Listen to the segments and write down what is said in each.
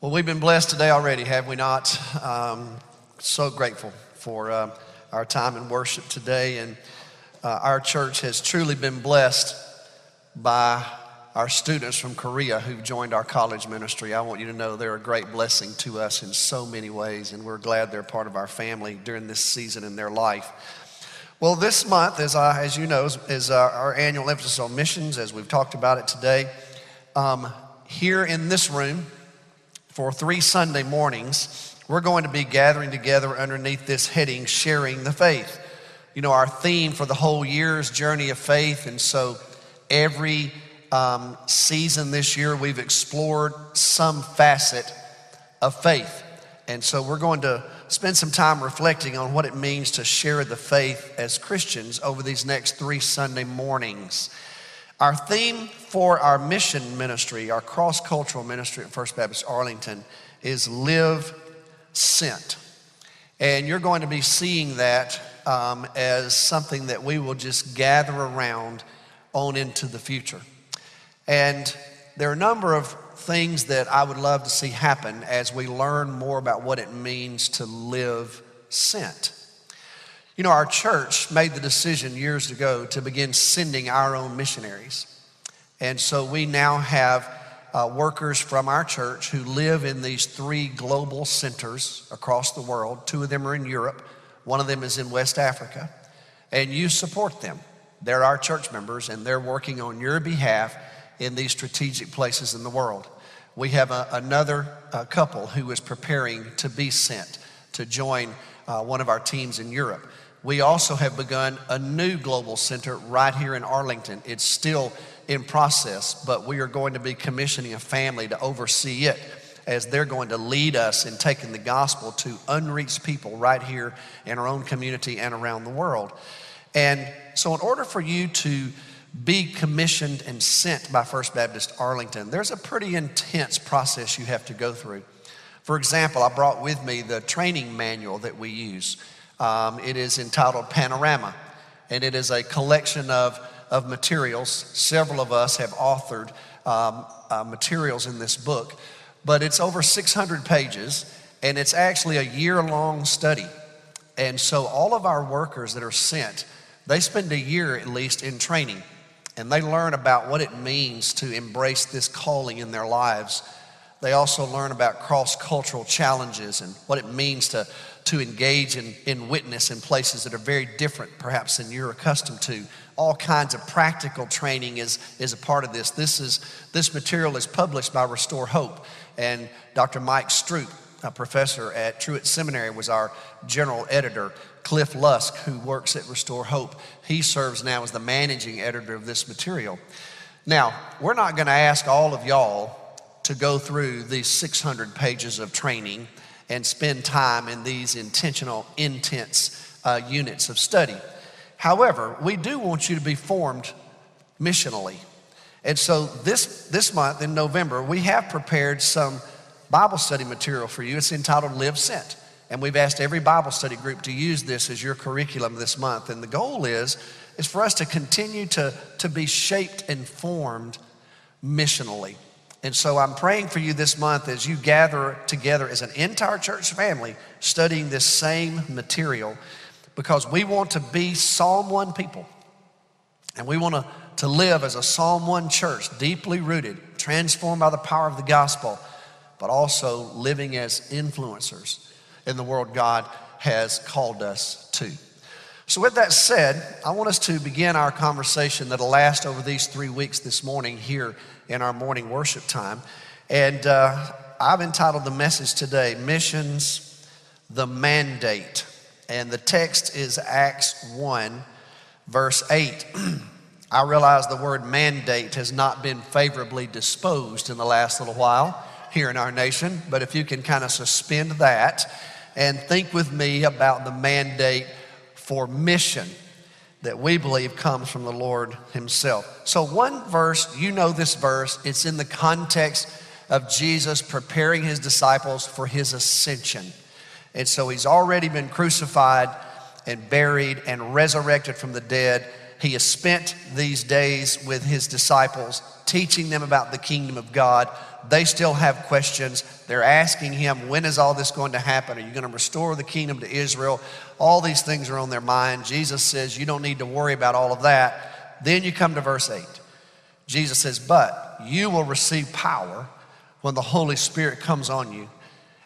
Well, we've been blessed today already, have we not? Um, so grateful for uh, our time in worship today. And uh, our church has truly been blessed by our students from Korea who've joined our college ministry. I want you to know they're a great blessing to us in so many ways, and we're glad they're part of our family during this season in their life. Well, this month, as, I, as you know, is, is our, our, annual emphasis on missions, as we've talked about it today. Um, here in this room, for three Sunday mornings, we're going to be gathering together underneath this heading, Sharing the Faith. You know, our theme for the whole year is Journey of Faith, and so every um, season this year, we've explored some facet of faith. And so we're going to spend some time reflecting on what it means to share the faith as Christians over these next three Sunday mornings. Our theme for our mission ministry, our cross cultural ministry at First Baptist Arlington, is Live Sent. And you're going to be seeing that um, as something that we will just gather around on into the future. And there are a number of things that I would love to see happen as we learn more about what it means to live sent. You know, our church made the decision years ago to begin sending our own missionaries. And so we now have uh, workers from our church who live in these three global centers across the world. Two of them are in Europe, one of them is in West Africa. And you support them. They're our church members, and they're working on your behalf in these strategic places in the world. We have a, another uh, couple who is preparing to be sent to join uh, one of our teams in Europe. We also have begun a new global center right here in Arlington. It's still in process, but we are going to be commissioning a family to oversee it as they're going to lead us in taking the gospel to unreached people right here in our own community and around the world. And so, in order for you to be commissioned and sent by First Baptist Arlington, there's a pretty intense process you have to go through. For example, I brought with me the training manual that we use. Um, it is entitled Panorama, and it is a collection of, of materials. Several of us have authored um, uh, materials in this book, but it's over 600 pages, and it's actually a year long study. And so, all of our workers that are sent, they spend a year at least in training, and they learn about what it means to embrace this calling in their lives. They also learn about cross cultural challenges and what it means to to engage in, in witness in places that are very different, perhaps, than you're accustomed to. All kinds of practical training is, is a part of this. This, is, this material is published by Restore Hope, and Dr. Mike Stroope, a professor at Truett Seminary, was our general editor. Cliff Lusk, who works at Restore Hope, he serves now as the managing editor of this material. Now, we're not going to ask all of y'all to go through these 600 pages of training and spend time in these intentional, intense uh, units of study. However, we do want you to be formed missionally. And so this, this month in November, we have prepared some Bible study material for you. It's entitled Live Sent. And we've asked every Bible study group to use this as your curriculum this month. And the goal is, is for us to continue to, to be shaped and formed missionally. And so I'm praying for you this month as you gather together as an entire church family studying this same material because we want to be Psalm 1 people. And we want to, to live as a Psalm 1 church, deeply rooted, transformed by the power of the gospel, but also living as influencers in the world God has called us to. So, with that said, I want us to begin our conversation that'll last over these three weeks this morning here in our morning worship time. And uh, I've entitled the message today, Missions, the Mandate. And the text is Acts 1, verse 8. I realize the word mandate has not been favorably disposed in the last little while here in our nation, but if you can kind of suspend that and think with me about the mandate for mission that we believe comes from the Lord Himself. So, one verse, you know this verse, it's in the context of Jesus preparing His disciples for His ascension. And so, He's already been crucified and buried and resurrected from the dead. He has spent these days with His disciples, teaching them about the kingdom of God, They still have questions. They're asking him, when is all this going to happen? Are you going to restore the kingdom to Israel? All these things are on their mind. Jesus says, You don't need to worry about all of that. Then you come to verse 8. Jesus says, But you will receive power when the Holy Spirit comes on you,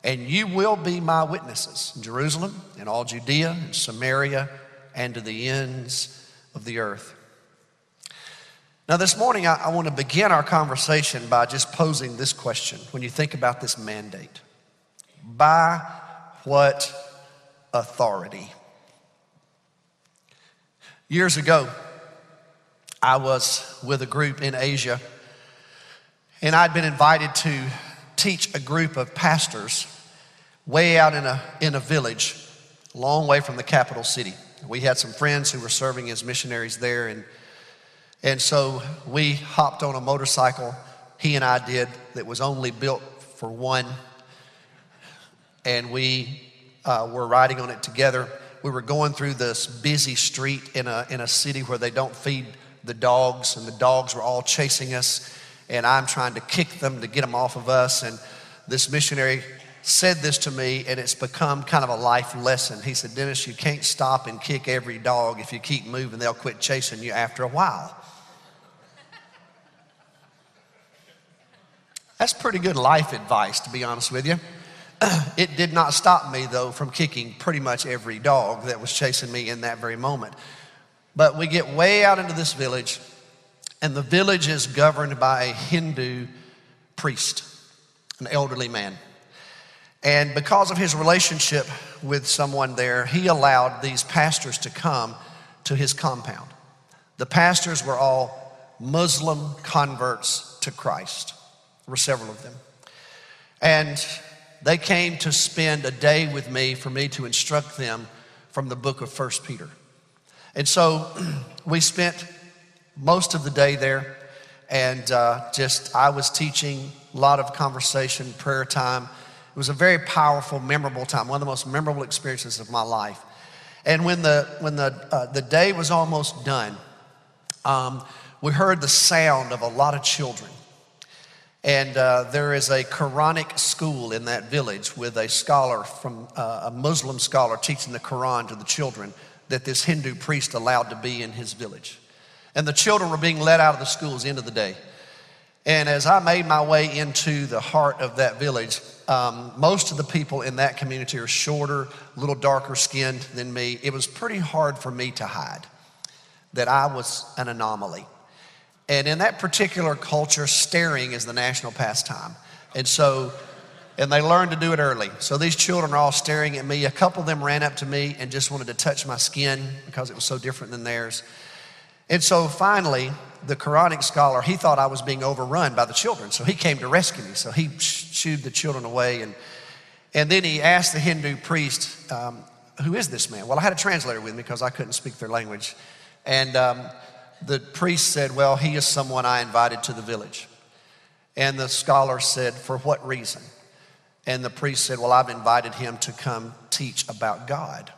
and you will be my witnesses in Jerusalem, in all Judea, and Samaria, and to the ends of the earth. Now, this morning, I, I want to begin our conversation by just posing this question when you think about this mandate By what authority? Years ago, I was with a group in Asia, and I'd been invited to teach a group of pastors way out in a, in a village, long way from the capital city. We had some friends who were serving as missionaries there, and and so we hopped on a motorcycle, he and I did, that was only built for one. And we uh, were riding on it together. We were going through this busy street in a, in a city where they don't feed the dogs, and the dogs were all chasing us. And I'm trying to kick them to get them off of us. And this missionary said this to me, and it's become kind of a life lesson. He said, Dennis, you can't stop and kick every dog. If you keep moving, they'll quit chasing you after a while. That's pretty good life advice, to be honest with you. It did not stop me, though, from kicking pretty much every dog that was chasing me in that very moment. But we get way out into this village, and the village is governed by a Hindu priest, an elderly man. And because of his relationship with someone there, he allowed these pastors to come to his compound. The pastors were all Muslim converts to Christ. Were several of them. And they came to spend a day with me for me to instruct them from the book of First Peter. And so we spent most of the day there, and uh, just I was teaching, a lot of conversation, prayer time. It was a very powerful, memorable time, one of the most memorable experiences of my life. And when the, when the, uh, the day was almost done, um, we heard the sound of a lot of children and uh, there is a Quranic school in that village with a scholar from uh, a Muslim scholar teaching the Quran to the children that this Hindu priest allowed to be in his village. And the children were being let out of the schools end of the day. And as I made my way into the heart of that village, um, most of the people in that community are shorter, a little darker skinned than me. It was pretty hard for me to hide that I was an anomaly. And in that particular culture, staring is the national pastime. And so, and they learned to do it early. So these children are all staring at me. A couple of them ran up to me and just wanted to touch my skin because it was so different than theirs. And so finally, the Quranic scholar, he thought I was being overrun by the children. So he came to rescue me. So he shooed the children away. And, and then he asked the Hindu priest, um, Who is this man? Well, I had a translator with me because I couldn't speak their language. And um, the priest said, Well, he is someone I invited to the village. And the scholar said, For what reason? And the priest said, Well, I've invited him to come teach about God.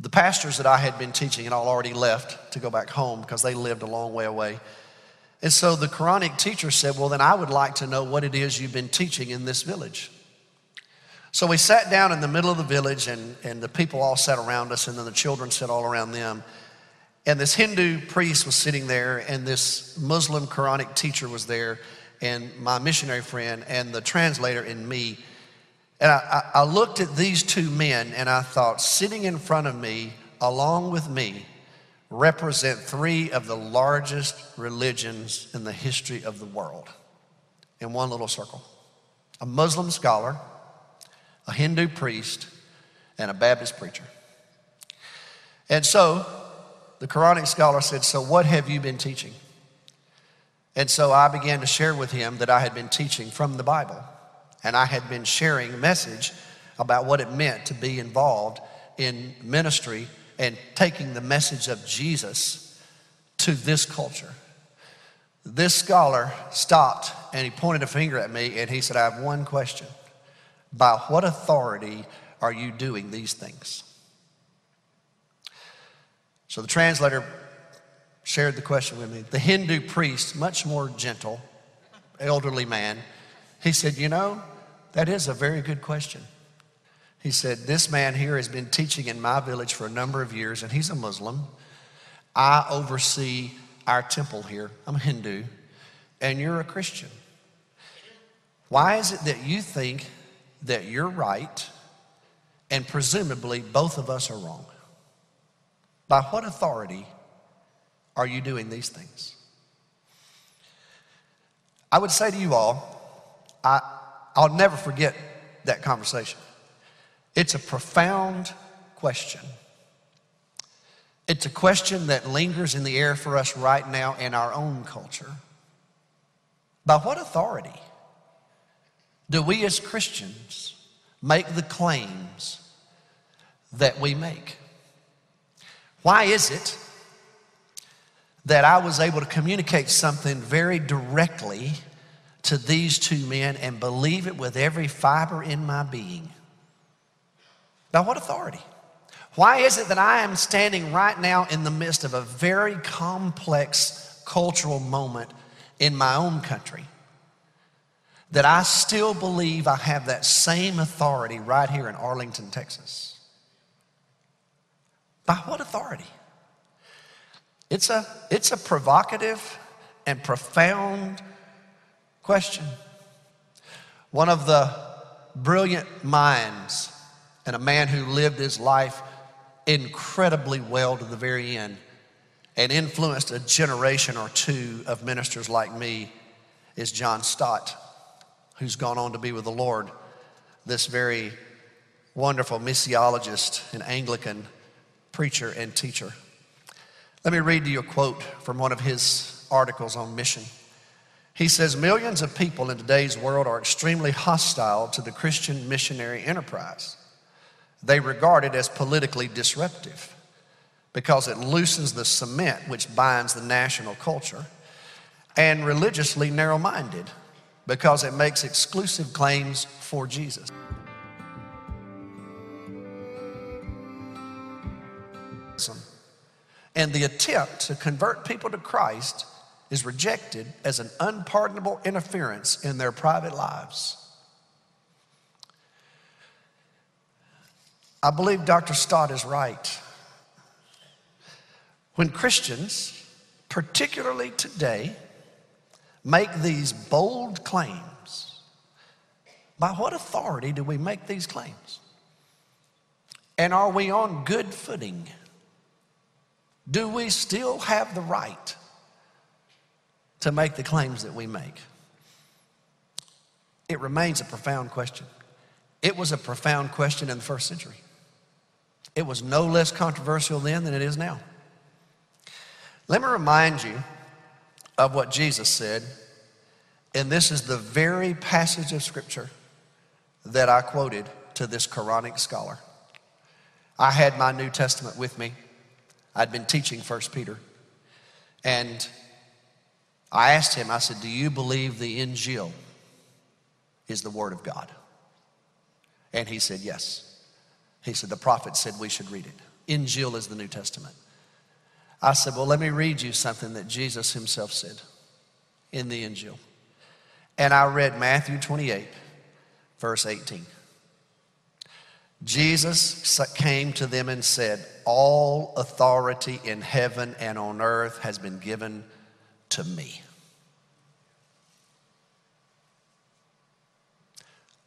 The pastors that I had been teaching had all already left to go back home because they lived a long way away. And so the Quranic teacher said, Well, then I would like to know what it is you've been teaching in this village. So we sat down in the middle of the village, and, and the people all sat around us, and then the children sat all around them. And this Hindu priest was sitting there, and this Muslim Quranic teacher was there, and my missionary friend, and the translator, and me. And I, I, looked at these two men, and I thought, sitting in front of me, along with me, represent three of the largest religions in the history of the world in one little circle a Muslim scholar, a Hindu priest, and a Baptist preacher. And so the Quranic scholar said, So what have you been teaching? And so I began to share with him that I had been teaching from the Bible. And I had been sharing a message about what it meant to be involved in ministry and taking the message of Jesus to this culture. This scholar stopped and he pointed a finger at me and he said, I have one question. By what authority are you doing these things? So the translator shared the question with me. The Hindu priest, much more gentle elderly man. He said, You know, that is a very good question. He said, This man here has been teaching in my village for a number of years, and he's a Muslim. I oversee our temple here. I'm a Hindu, and you're a Christian. Why is it that you think that you're right and presumably both of us are wrong? By what authority are you doing these things? I would say to you all, I, I'll never forget that conversation. It's a profound question. It's a question that lingers in the air for us right now in our own culture. By what authority do we as Christians make the claims that we make? Why is it that I was able to communicate something very directly to these two men and believe it with every fiber in my being? By what authority? Why is it that I am standing right now in the midst of a very complex cultural moment in my own country? That I still believe I have that same authority right here in Arlington, Texas. By what authority? It's a, it's a provocative and profound question. One of the brilliant minds and a man who lived his life incredibly well to the very end and influenced a generation or two of ministers like me is John Stott, who's gone on to be with the Lord, this very wonderful missiologist and Anglican preacher and teacher. Let me read to you a quote from one of his articles on mission. He says, Millions of people in today's world are extremely hostile to the Christian missionary enterprise. They regard it as politically disruptive because it loosens the cement which binds the national culture, and religiously narrow minded because it makes exclusive claims for Jesus. And the attempt to convert people to Christ is rejected as an unpardonable interference in their private lives. I believe Dr. Stott is right. When Christians, particularly today, make these bold claims, by what authority do we make these claims? And are we on good footing? Do we still have the right to make the claims that we make? It remains a profound question. It was a profound question in the first century. It was no less controversial then than it is now. Let me remind you of what Jesus said, and this is the very passage of Scripture that I quoted to this Quranic scholar. I had my New Testament with me I'd been teaching First Peter. And I asked him, I said, Do you believe the Injil is the Word of God? And he said, Yes. He said, The prophet said we should read it. Injil is the New Testament. I said, Well, let me read you something that Jesus himself said in the Injil. And I read Matthew 28, verse 18. Jesus came to them and said, All authority in heaven and on earth has been given to me.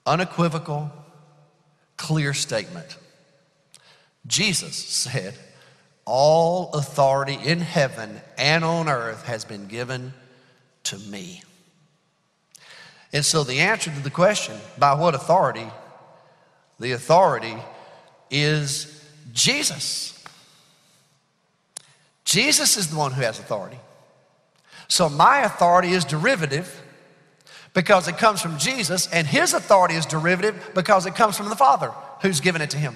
Unequivocal, clear statement. Jesus said, All authority in heaven and on earth has been given to me. And so the answer to the question, by what authority, the authority is Jesus. Jesus is the one who has authority. So my authority is derivative because it comes from Jesus, and his authority is derivative because it comes from the Father who's given it to him.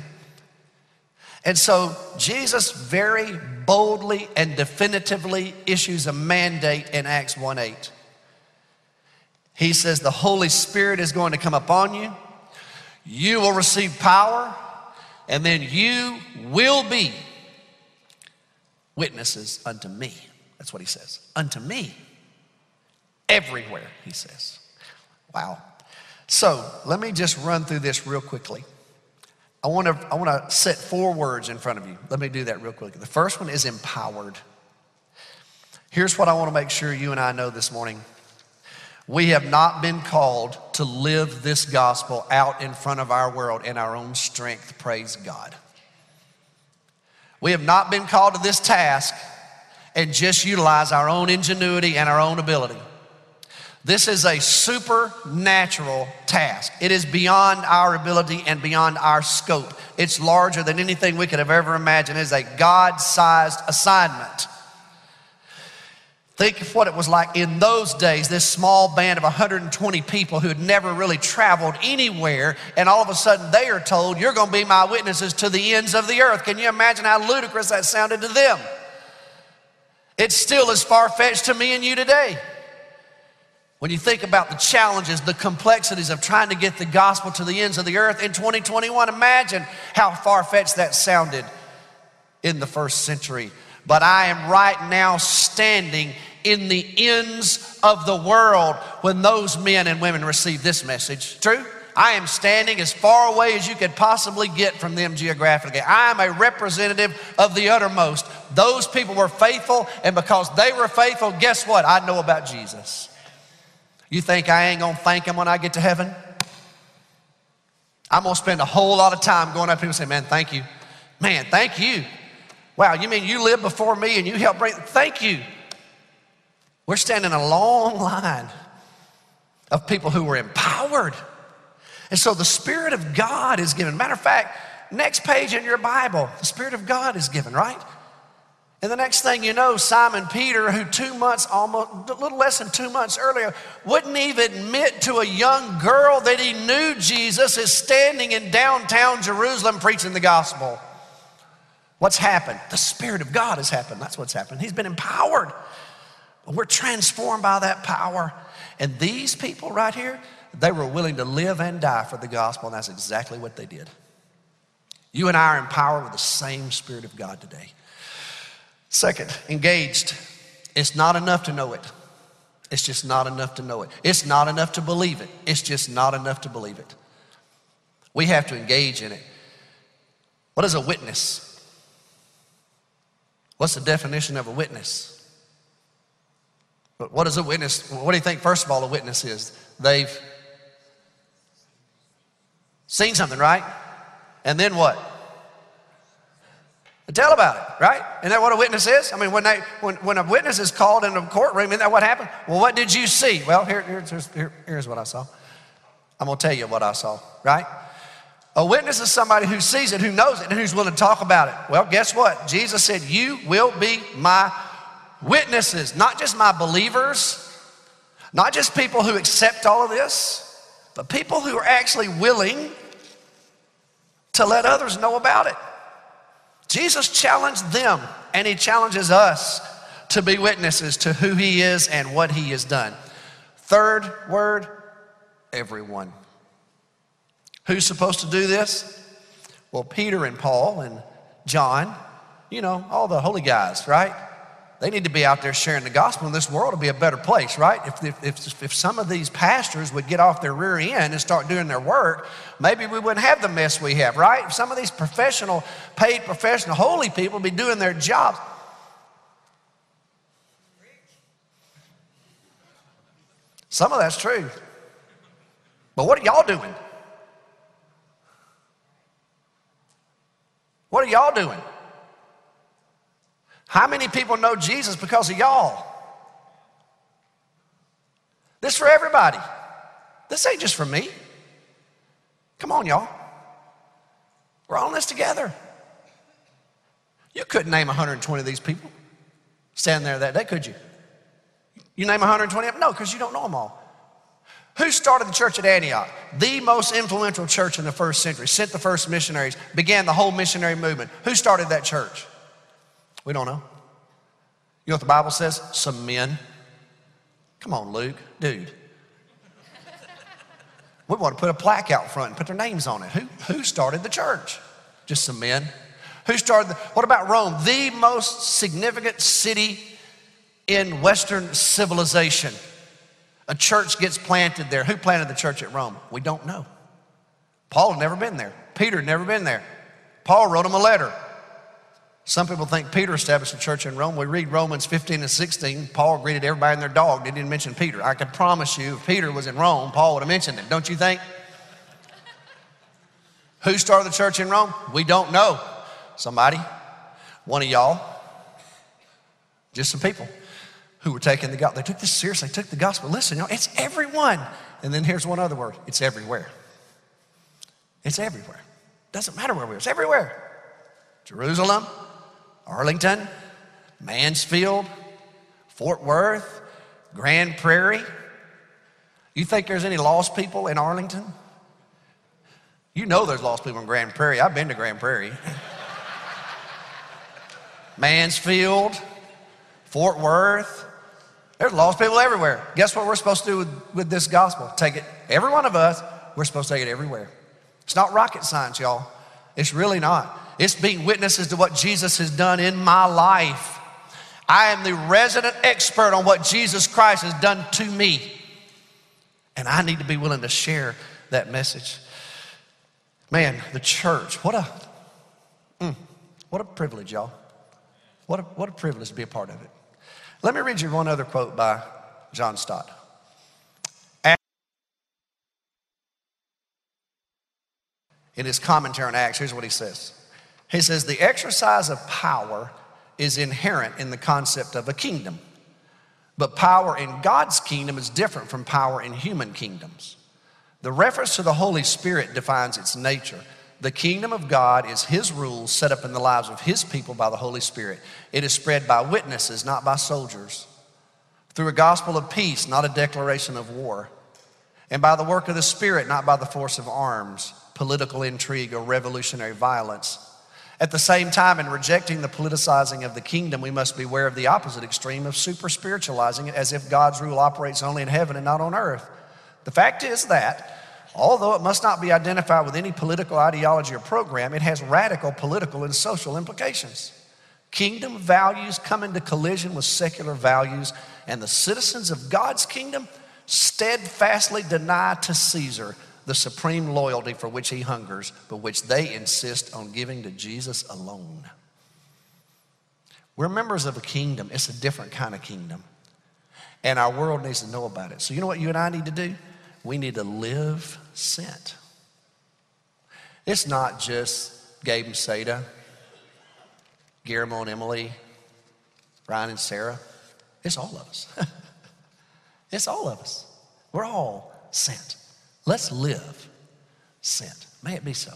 And so Jesus very boldly and definitively issues a mandate in Acts 1 8. He says, The Holy Spirit is going to come upon you you will receive power, and then you will be witnesses unto me. That's what he says. Unto me. Everywhere, he says. Wow. So let me just run through this real quickly. I want to I want to set four words in front of you. Let me do that real quickly. The first one is empowered. Here's what I want to make sure you and I know this morning. We have not been called to live this gospel out in front of our world in our own strength, praise God. We have not been called to this task and just utilize our own ingenuity and our own ability. This is a supernatural task. It is beyond our ability and beyond our scope. It's larger than anything we could have ever imagined. It is a God sized assignment. Think of what it was like in those days, this small band of 120 people who had never really traveled anywhere, and all of a sudden they are told, You're going to be my witnesses to the ends of the earth. Can you imagine how ludicrous that sounded to them? It's still as far fetched to me and you today. When you think about the challenges, the complexities of trying to get the gospel to the ends of the earth in 2021, imagine how far fetched that sounded in the first century. But I am right now standing in the ends of the world when those men and women receive this message. True? I am standing as far away as you could possibly get from them geographically. I am a representative of the uttermost. Those people were faithful, and because they were faithful, guess what? I know about Jesus. You think I ain't gonna thank him when I get to heaven? I'm gonna spend a whole lot of time going up to him and say, Man, thank you. Man, thank you. Wow, you mean you lived before me and you helped bring, thank you. We're standing a long line of people who were empowered. And so the Spirit of God is given. Matter of fact, next page in your Bible, the Spirit of God is given, right? And the next thing you know, Simon Peter, who two months, almost a little less than two months earlier, wouldn't even admit to a young girl that he knew Jesus, is standing in downtown Jerusalem preaching the gospel. What's happened? The Spirit of God has happened. That's what's happened. He's been empowered. We're transformed by that power. And these people right here, they were willing to live and die for the gospel, and that's exactly what they did. You and I are empowered with the same Spirit of God today. Second, engaged. It's not enough to know it. It's just not enough to know it. It's not enough to believe it. It's just not enough to believe it. We have to engage in it. What is a witness? What's the definition of a witness? But what is a witness? What do you think, first of all, a witness is? They've seen something, right? And then what? Tell about it, right? Isn't that what a witness is? I mean, when, they, when, when a witness is called in a courtroom, isn't that what happened? Well, what did you see? Well, here, here's, here, here's what I saw. I'm going to tell you what I saw, right? A witness is somebody who sees it, who knows it, and who's willing to talk about it. Well, guess what? Jesus said, You will be my witnesses, not just my believers, not just people who accept all of this, but people who are actually willing to let others know about it. Jesus challenged them, and he challenges us to be witnesses to who he is and what he has done. Third word, everyone. Who's supposed to do this? Well, Peter and Paul and John, you know, all the holy guys, right? They need to be out there sharing the gospel, and this world will be a better place, right? If, if, if, some of these pastors would get off their rear end and start doing their work, maybe we wouldn't have the mess we have, right? If some of these professional, paid professional, holy people be doing their jobs. Some of that's true. But what are y'all doing? What are y'all doing? How many people know Jesus because of y'all? This for everybody. This ain't just for me. Come on, y'all. We're all in this together. You couldn't name 120 of these people standing there that day, could you? You name 120 of them? No, because you don't know them all. Who started the church at Antioch? The most influential church in the first century, sent the first missionaries, began the whole missionary movement. Who started that church? We don't know. You know what the Bible says? Some men. Come on, Luke, dude. We want to put a plaque out front and put their names on it. Who, who started the church? Just some men. Who started the, what about Rome? The most significant city in Western civilization. A church gets planted there. Who planted the church at Rome? We don't know. Paul had never been there. Peter had never been there. Paul wrote him a letter. Some people think Peter established a church in Rome. We read Romans 15 and 16. Paul greeted everybody and their dog. They didn't mention Peter. I could promise you, if Peter was in Rome, Paul would have mentioned him, don't you think? Who started the church in Rome? We don't know. Somebody, one of y'all, just some people who were taking the gospel. They took this seriously, took the gospel. Listen, y'all, it's everyone. And then here's one other word it's everywhere. It's everywhere. Doesn't matter where we are, it's everywhere. Jerusalem, Arlington, Mansfield, Fort Worth, Grand Prairie. You think there's any lost people in Arlington? You know there's lost people in Grand Prairie. I've been to Grand Prairie. Mansfield, Fort Worth. There's lost people everywhere. Guess what we're supposed to do with, with this gospel? Take it, every one of us, we're supposed to take it everywhere. It's not rocket science, y'all. It's really not. It's being witnesses to what Jesus has done in my life. I am the resident expert on what Jesus Christ has done to me. And I need to be willing to share that message. Man, the church, what a, mm, what a privilege, y'all. What a, what a privilege to be a part of it. Let me read you one other quote by John Stott. In his commentary on Acts, here's what he says He says, The exercise of power is inherent in the concept of a kingdom, but power in God's kingdom is different from power in human kingdoms. The reference to the Holy Spirit defines its nature. The kingdom of God is His rules set up in the lives of His people by the Holy Spirit. It is spread by witnesses, not by soldiers, through a gospel of peace, not a declaration of war, and by the work of the Spirit, not by the force of arms, political intrigue, or revolutionary violence. At the same time, in rejecting the politicizing of the kingdom, we must beware of the opposite extreme of super spiritualizing it as if God's rule operates only in heaven and not on earth. The fact is that Although it must not be identified with any political ideology or program, it has radical political and social implications. Kingdom values come into collision with secular values, and the citizens of God's kingdom steadfastly deny to Caesar the supreme loyalty for which he hungers, but which they insist on giving to Jesus alone. We're members of a kingdom, it's a different kind of kingdom. And our world needs to know about it. So, you know what you and I need to do? We need to live sent. It's not just Gabe and Seda, Guillermo and Emily, Ryan and Sarah. It's all of us. it's all of us. We're all sent. Let's live sent. May it be so.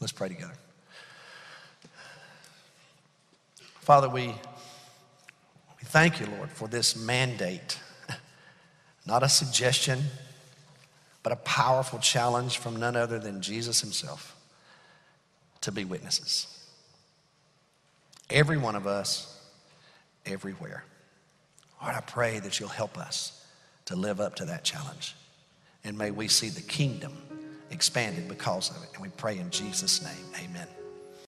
Let's pray together. Father, we, we thank you, Lord, for this mandate, not a suggestion but a powerful challenge from none other than Jesus himself to be witnesses. Every one of us, everywhere. Lord, I pray that you'll help us to live up to that challenge. And may we see the kingdom expanded because of it. And we pray in Jesus' name, amen.